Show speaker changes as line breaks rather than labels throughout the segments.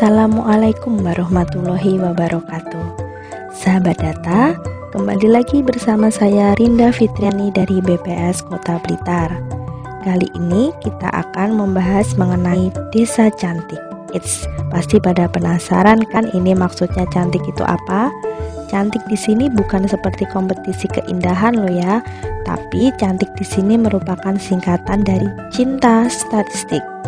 Assalamualaikum warahmatullahi wabarakatuh Sahabat data, kembali lagi bersama saya Rinda Fitriani dari BPS Kota Blitar Kali ini kita akan membahas mengenai desa cantik It's pasti pada penasaran kan ini maksudnya cantik itu apa? Cantik di sini bukan seperti kompetisi keindahan loh ya, tapi cantik di sini merupakan singkatan dari cinta statistik.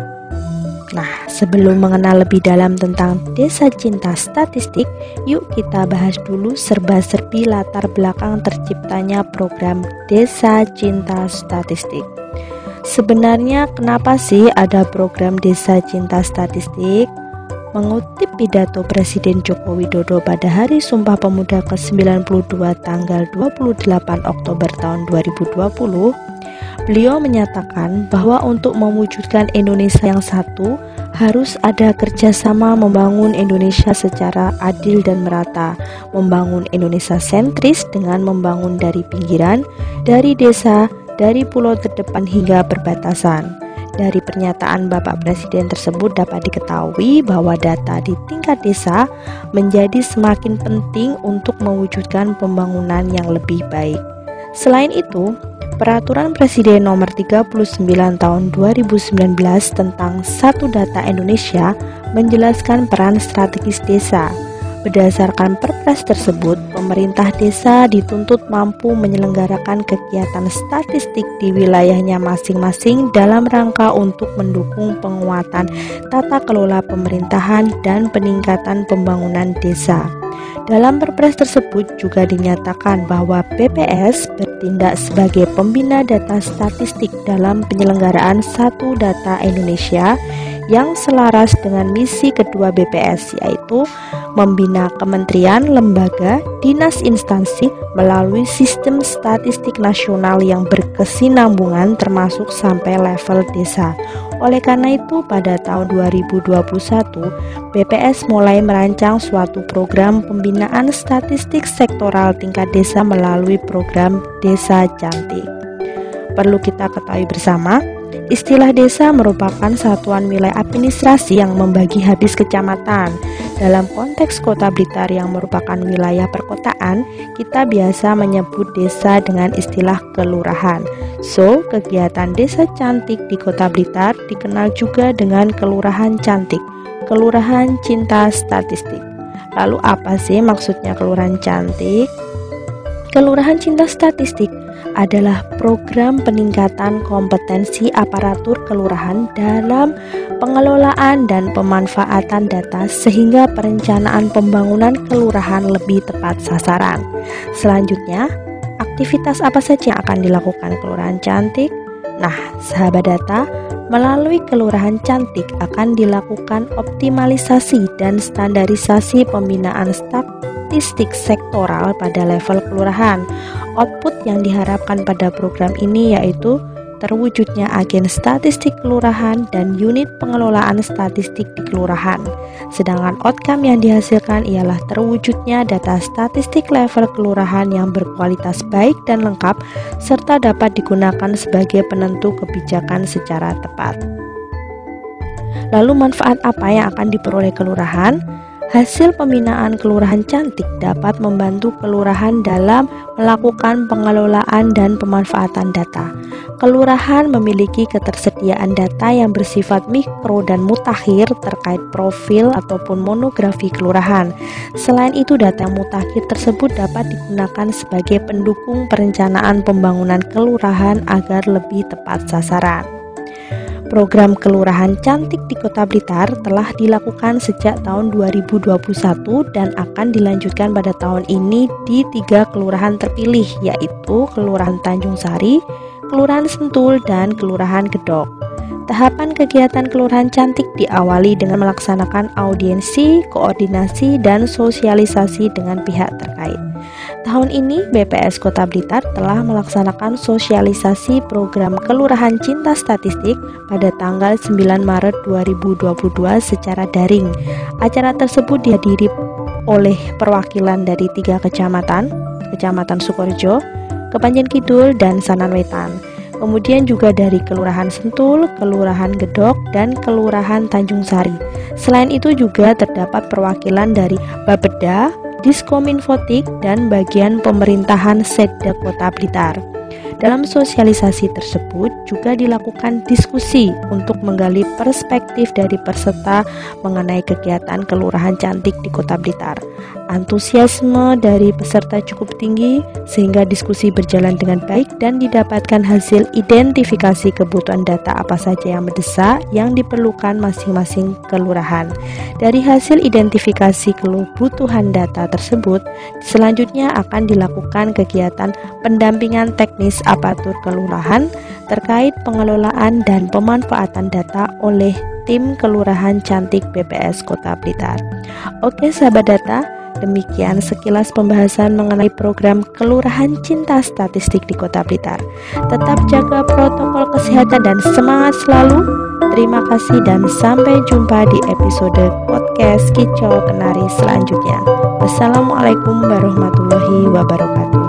Nah, sebelum mengenal lebih dalam tentang desa cinta statistik, yuk kita bahas dulu serba-serbi latar belakang terciptanya program Desa Cinta Statistik. Sebenarnya kenapa sih ada program Desa Cinta Statistik? Mengutip pidato Presiden Joko Widodo pada Hari Sumpah Pemuda ke-92 tanggal 28 Oktober tahun 2020, beliau menyatakan bahwa untuk mewujudkan Indonesia yang satu harus ada kerjasama membangun Indonesia secara adil dan merata, membangun Indonesia sentris dengan membangun dari pinggiran, dari desa, dari pulau terdepan hingga perbatasan. Dari pernyataan Bapak Presiden tersebut dapat diketahui bahwa data di tingkat desa menjadi semakin penting untuk mewujudkan pembangunan yang lebih baik. Selain itu, Peraturan Presiden Nomor 39 Tahun 2019 tentang Satu Data Indonesia menjelaskan peran strategis desa Berdasarkan perpres tersebut, pemerintah desa dituntut mampu menyelenggarakan kegiatan statistik di wilayahnya masing-masing dalam rangka untuk mendukung penguatan tata kelola pemerintahan dan peningkatan pembangunan desa. Dalam perpres tersebut juga dinyatakan bahwa BPS bertindak sebagai pembina data statistik dalam penyelenggaraan satu data Indonesia yang selaras dengan misi kedua BPS yaitu membina kementerian, lembaga, dinas instansi melalui sistem statistik nasional yang berkesinambungan termasuk sampai level desa. Oleh karena itu, pada tahun 2021, BPS mulai merancang suatu program pembinaan statistik sektoral tingkat desa melalui program Desa Cantik. Perlu kita ketahui bersama, Istilah desa merupakan satuan wilayah administrasi yang membagi habis kecamatan. Dalam konteks kota Blitar yang merupakan wilayah perkotaan, kita biasa menyebut desa dengan istilah kelurahan. So, kegiatan desa cantik di kota Blitar dikenal juga dengan kelurahan cantik, kelurahan cinta statistik. Lalu apa sih maksudnya kelurahan cantik? Kelurahan Cinta Statistik adalah program peningkatan kompetensi aparatur kelurahan dalam pengelolaan dan pemanfaatan data sehingga perencanaan pembangunan kelurahan lebih tepat sasaran. Selanjutnya, aktivitas apa saja yang akan dilakukan kelurahan cantik? Nah, sahabat data, melalui kelurahan cantik akan dilakukan optimalisasi dan standarisasi pembinaan statistik sektoral pada level kelurahan Output yang diharapkan pada program ini yaitu terwujudnya agen statistik kelurahan dan unit pengelolaan statistik di kelurahan. Sedangkan outcome yang dihasilkan ialah terwujudnya data statistik level kelurahan yang berkualitas baik dan lengkap serta dapat digunakan sebagai penentu kebijakan secara tepat. Lalu manfaat apa yang akan diperoleh kelurahan? Hasil pembinaan kelurahan cantik dapat membantu kelurahan dalam melakukan pengelolaan dan pemanfaatan data. Kelurahan memiliki ketersediaan data yang bersifat mikro dan mutakhir terkait profil ataupun monografi kelurahan. Selain itu, data mutakhir tersebut dapat digunakan sebagai pendukung perencanaan pembangunan kelurahan agar lebih tepat sasaran. Program Kelurahan Cantik di Kota Blitar telah dilakukan sejak tahun 2021 dan akan dilanjutkan pada tahun ini di tiga kelurahan terpilih yaitu Kelurahan Tanjung Sari, Kelurahan Sentul, dan Kelurahan Gedok. Tahapan kegiatan Kelurahan Cantik diawali dengan melaksanakan audiensi, koordinasi, dan sosialisasi dengan pihak terkait. Tahun ini, BPS Kota Blitar telah melaksanakan sosialisasi program Kelurahan Cinta Statistik pada tanggal 9 Maret 2022 secara daring. Acara tersebut dihadiri oleh perwakilan dari tiga kecamatan, Kecamatan Sukorejo, Kepanjen Kidul, dan Sananwetan. Kemudian juga dari Kelurahan Sentul, Kelurahan Gedok, dan Kelurahan Tanjung Sari. Selain itu juga terdapat perwakilan dari Bapeda, Diskominfotik, dan bagian pemerintahan Setda Kota Blitar. Dalam sosialisasi tersebut juga dilakukan diskusi untuk menggali perspektif dari peserta mengenai kegiatan Kelurahan Cantik di Kota Blitar. Antusiasme dari peserta cukup tinggi sehingga diskusi berjalan dengan baik dan didapatkan hasil identifikasi kebutuhan data apa saja yang mendesak yang diperlukan masing-masing kelurahan. Dari hasil identifikasi kebutuhan data tersebut, selanjutnya akan dilakukan kegiatan pendampingan teknis apatur kelurahan terkait pengelolaan dan pemanfaatan data oleh tim Kelurahan Cantik BPS Kota Blitar. Oke sahabat data, demikian sekilas pembahasan mengenai program Kelurahan Cinta Statistik di Kota Blitar. Tetap jaga protokol kesehatan dan semangat selalu. Terima kasih dan sampai jumpa di episode podcast Kicau Kenari selanjutnya. Wassalamualaikum warahmatullahi wabarakatuh.